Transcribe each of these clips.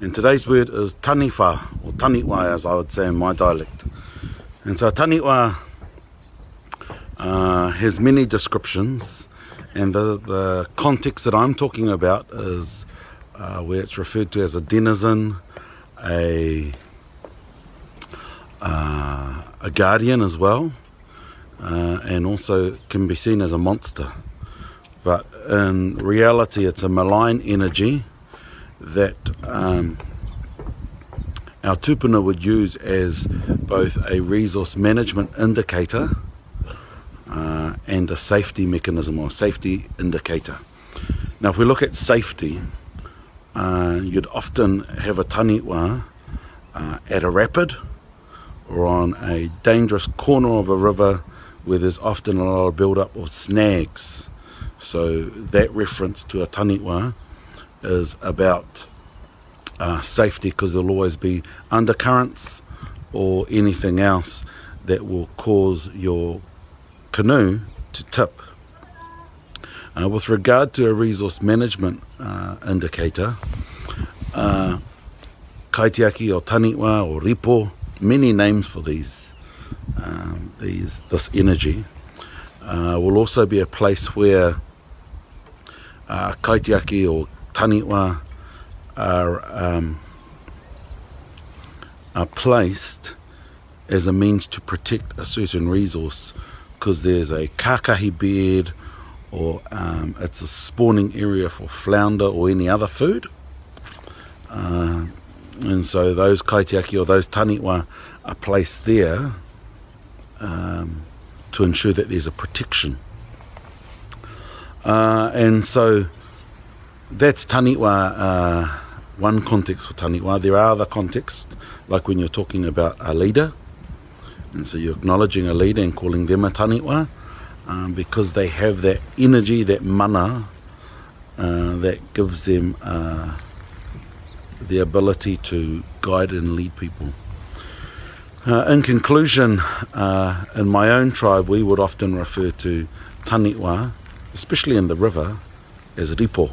And today's word is tanifa or taniwha as I would say in my dialect. And so taniwha uh, has many descriptions, and the, the context that I'm talking about is uh, where it's referred to as a denizen, a, uh, a guardian as well. uh, and also can be seen as a monster. But in reality, it's a malign energy that um, our tupuna would use as both a resource management indicator uh, and a safety mechanism or safety indicator. Now, if we look at safety, uh, you'd often have a taniwa uh, at a rapid or on a dangerous corner of a river where there's often a lot of build-up of snags. So that reference to a taniwa is about uh, safety because there'll always be undercurrents or anything else that will cause your canoe to tip. Uh, with regard to a resource management uh, indicator, uh, kaitiaki or taniwa or ripo, many names for these um, these, this energy uh, will also be a place where uh, kaitiaki or taniwa are, um, are placed as a means to protect a certain resource because there's a kakahi bed or um, it's a spawning area for flounder or any other food. Uh, and so those kaitiaki or those taniwa are placed there um, to ensure that there's a protection. Uh, and so that's Taniwa, uh, one context for Taniwa. There are other contexts, like when you're talking about a leader, and so you're acknowledging a leader and calling them a Taniwa um, because they have that energy, that mana, uh, that gives them uh, the ability to guide and lead people. Uh, in conclusion, uh, in my own tribe, we would often refer to taniwa, especially in the river, as ripo.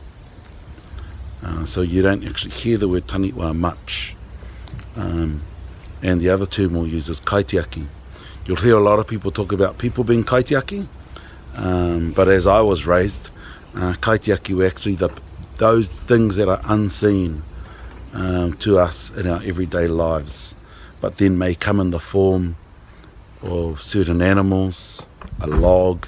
Uh, so you don't actually hear the word taniwa much. Um, and the other term we'll use is kaitiaki. You'll hear a lot of people talk about people being kaitiaki, um, but as I was raised, uh, kaitiaki were actually the, those things that are unseen um, to us in our everyday lives but then may come in the form of certain animals, a log,